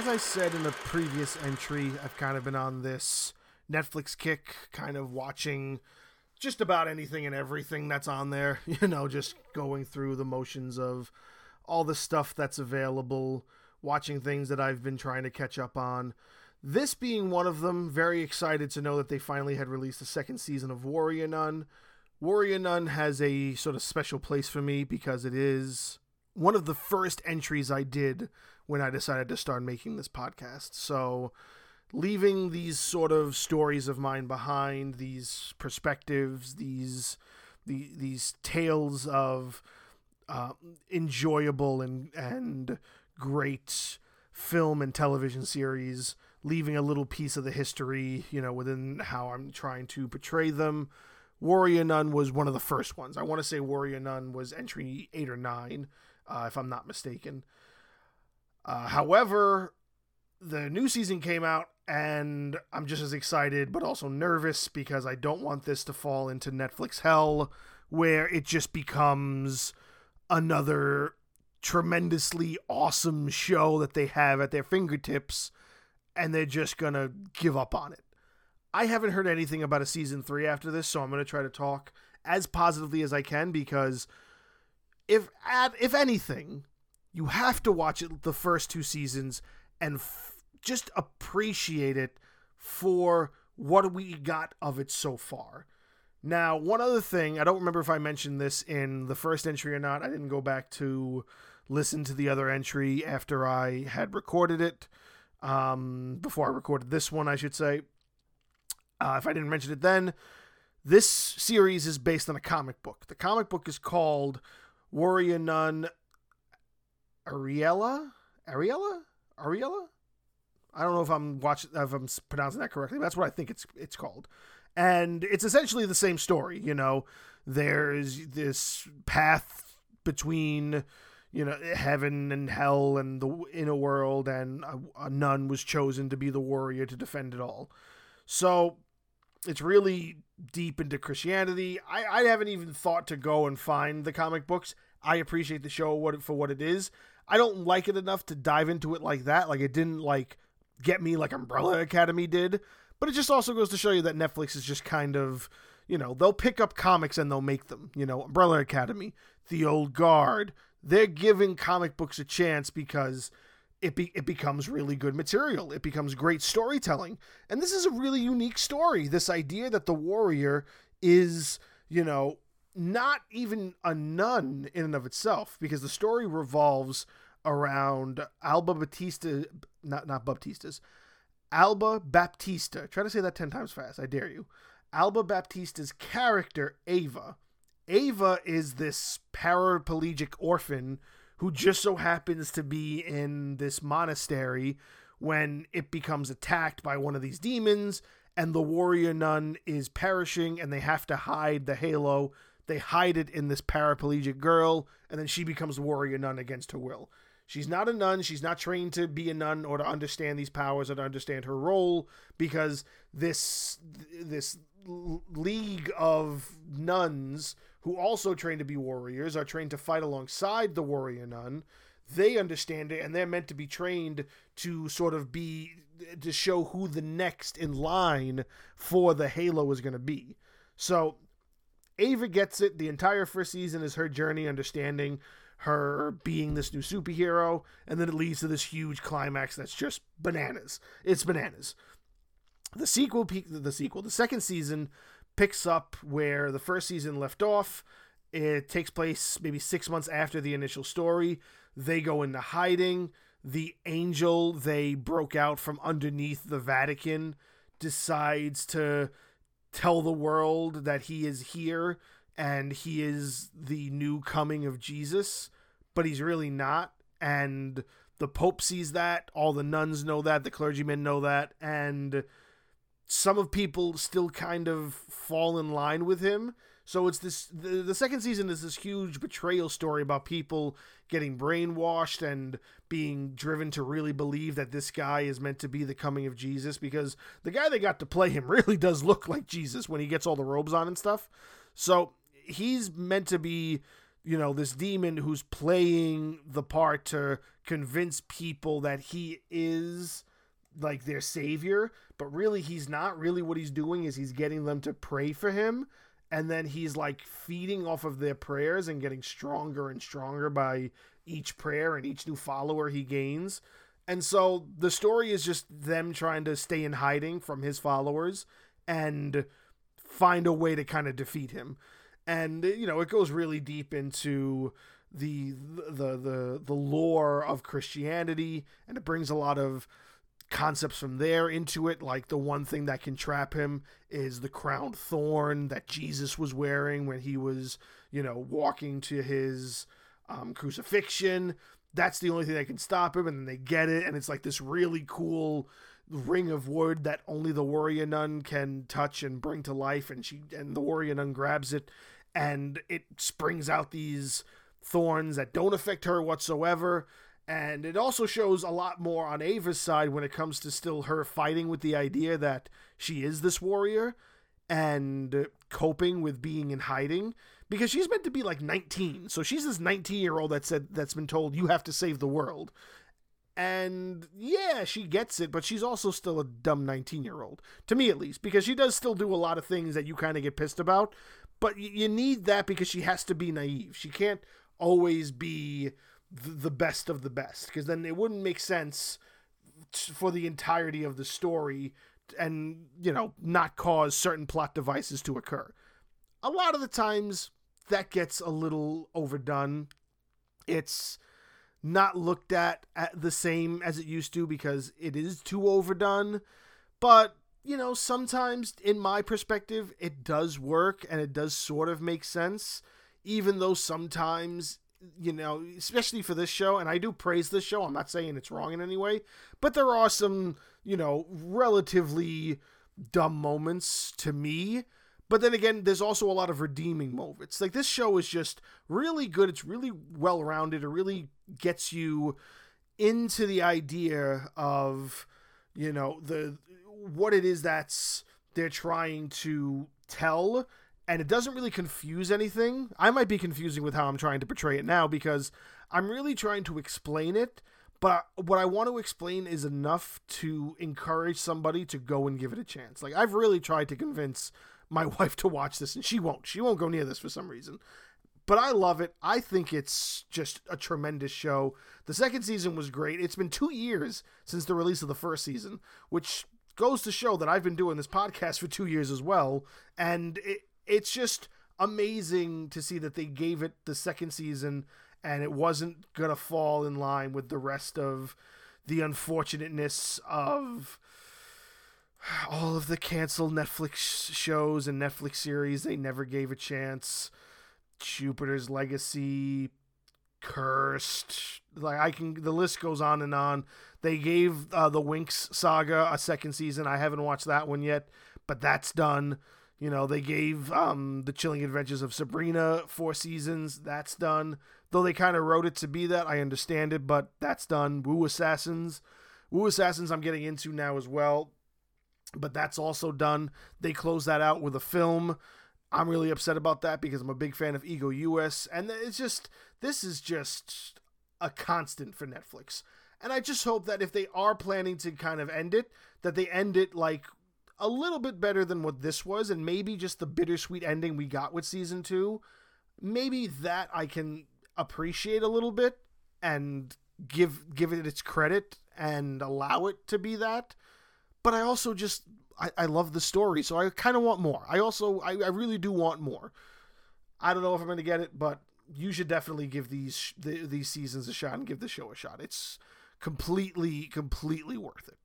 as I said in a previous entry, I've kind of been on this Netflix kick, kind of watching just about anything and everything that's on there. You know, just going through the motions of all the stuff that's available, watching things that I've been trying to catch up on. This being one of them, very excited to know that they finally had released the second season of Warrior Nun. Warrior Nun has a sort of special place for me because it is one of the first entries I did when I decided to start making this podcast. So, leaving these sort of stories of mine behind, these perspectives, these the, these tales of uh, enjoyable and and great film and television series, leaving a little piece of the history, you know, within how I'm trying to portray them. Warrior Nun was one of the first ones. I want to say Warrior Nun was entry eight or nine, uh, if I'm not mistaken. Uh, however, the new season came out, and I'm just as excited, but also nervous because I don't want this to fall into Netflix hell, where it just becomes another tremendously awesome show that they have at their fingertips, and they're just gonna give up on it. I haven't heard anything about a season three after this, so I'm gonna try to talk as positively as I can because if if anything, you have to watch it the first two seasons and f- just appreciate it for what we got of it so far. Now, one other thing, I don't remember if I mentioned this in the first entry or not. I didn't go back to listen to the other entry after I had recorded it. Um, before I recorded this one, I should say. Uh, if I didn't mention it then, this series is based on a comic book. The comic book is called Warrior Nun Ariella? Ariella? Ariella? I don't know if I'm watching if I'm pronouncing that correctly. that's what I think it's it's called. And it's essentially the same story, you know. There's this path between you know heaven and hell and the inner world and a, a nun was chosen to be the warrior to defend it all. So it's really deep into Christianity. I, I haven't even thought to go and find the comic books. I appreciate the show what for what it is. I don't like it enough to dive into it like that. Like it didn't like get me like Umbrella Academy did. But it just also goes to show you that Netflix is just kind of, you know, they'll pick up comics and they'll make them. You know, Umbrella Academy, The Old Guard. They're giving comic books a chance because it be, it becomes really good material. It becomes great storytelling. And this is a really unique story. This idea that the warrior is, you know, not even a nun in and of itself because the story revolves around Alba Batista not not Baptistas. Alba Baptista. Try to say that 10 times fast. I dare you. Alba Baptista's character Ava. Ava is this paraplegic orphan who just so happens to be in this monastery when it becomes attacked by one of these demons and the warrior nun is perishing and they have to hide the halo. They hide it in this paraplegic girl and then she becomes warrior nun against her will. She's not a nun. She's not trained to be a nun or to understand these powers or to understand her role because this this league of nuns who also train to be warriors, are trained to fight alongside the warrior nun. They understand it and they're meant to be trained to sort of be to show who the next in line for the halo is going to be. So Ava gets it. The entire first season is her journey understanding her being this new superhero, and then it leads to this huge climax that's just bananas. It's bananas. The sequel, the sequel, the second season picks up where the first season left off. It takes place maybe six months after the initial story. They go into hiding. The angel they broke out from underneath the Vatican decides to tell the world that he is here and he is the new coming of Jesus, but he's really not. And the Pope sees that. All the nuns know that. The clergymen know that. And some of people still kind of fall in line with him. So it's this the, the second season is this huge betrayal story about people getting brainwashed and being driven to really believe that this guy is meant to be the coming of Jesus because the guy they got to play him really does look like Jesus when he gets all the robes on and stuff. So he's meant to be, you know, this demon who's playing the part to convince people that he is like their savior, but really he's not. Really, what he's doing is he's getting them to pray for him, and then he's like feeding off of their prayers and getting stronger and stronger by each prayer and each new follower he gains. And so the story is just them trying to stay in hiding from his followers and find a way to kind of defeat him. And you know, it goes really deep into the the the the lore of Christianity and it brings a lot of concepts from there into it. Like the one thing that can trap him is the crown thorn that Jesus was wearing when he was you know walking to his um, crucifixion. That's the only thing that can stop him and then they get it and it's like this really cool ring of wood that only the warrior nun can touch and bring to life and she and the warrior nun grabs it and it springs out these thorns that don't affect her whatsoever and it also shows a lot more on Ava's side when it comes to still her fighting with the idea that she is this warrior and coping with being in hiding because she's meant to be like 19. So she's this 19 year old that said that's been told you have to save the world. And yeah, she gets it, but she's also still a dumb 19 year old, to me at least, because she does still do a lot of things that you kind of get pissed about. But you need that because she has to be naive. She can't always be the best of the best because then it wouldn't make sense for the entirety of the story and you know not cause certain plot devices to occur. A lot of the times that gets a little overdone. It's not looked at, at the same as it used to because it is too overdone but you know sometimes in my perspective it does work and it does sort of make sense even though sometimes you know, especially for this show, and I do praise this show. I'm not saying it's wrong in any way, but there are some, you know, relatively dumb moments to me. But then again, there's also a lot of redeeming moments. Like this show is just really good. It's really well rounded. It really gets you into the idea of, you know, the what it is that's they're trying to tell and it doesn't really confuse anything. I might be confusing with how I'm trying to portray it now because I'm really trying to explain it, but what I want to explain is enough to encourage somebody to go and give it a chance. Like I've really tried to convince my wife to watch this and she won't. She won't go near this for some reason. But I love it. I think it's just a tremendous show. The second season was great. It's been 2 years since the release of the first season, which goes to show that I've been doing this podcast for 2 years as well and it it's just amazing to see that they gave it the second season and it wasn't going to fall in line with the rest of the unfortunateness of all of the canceled Netflix shows and Netflix series they never gave a chance. Jupiter's Legacy, Cursed, like I can the list goes on and on. They gave uh, the Winx saga a second season. I haven't watched that one yet, but that's done. You know, they gave um, The Chilling Adventures of Sabrina four seasons. That's done. Though they kind of wrote it to be that, I understand it, but that's done. Wu Assassins. Wu Assassins, I'm getting into now as well, but that's also done. They closed that out with a film. I'm really upset about that because I'm a big fan of Iko Uwais, and it's just, this is just a constant for Netflix. And I just hope that if they are planning to kind of end it, that they end it like a little bit better than what this was, and maybe just the bittersweet ending we got with season two. Maybe that I can appreciate a little bit and give give it its credit and allow it to be that. But I also just I, I love the story, so I kind of want more. I also I, I really do want more. I don't know if I'm going to get it, but you should definitely give these the, these seasons a shot and give the show a shot. It's completely completely worth it.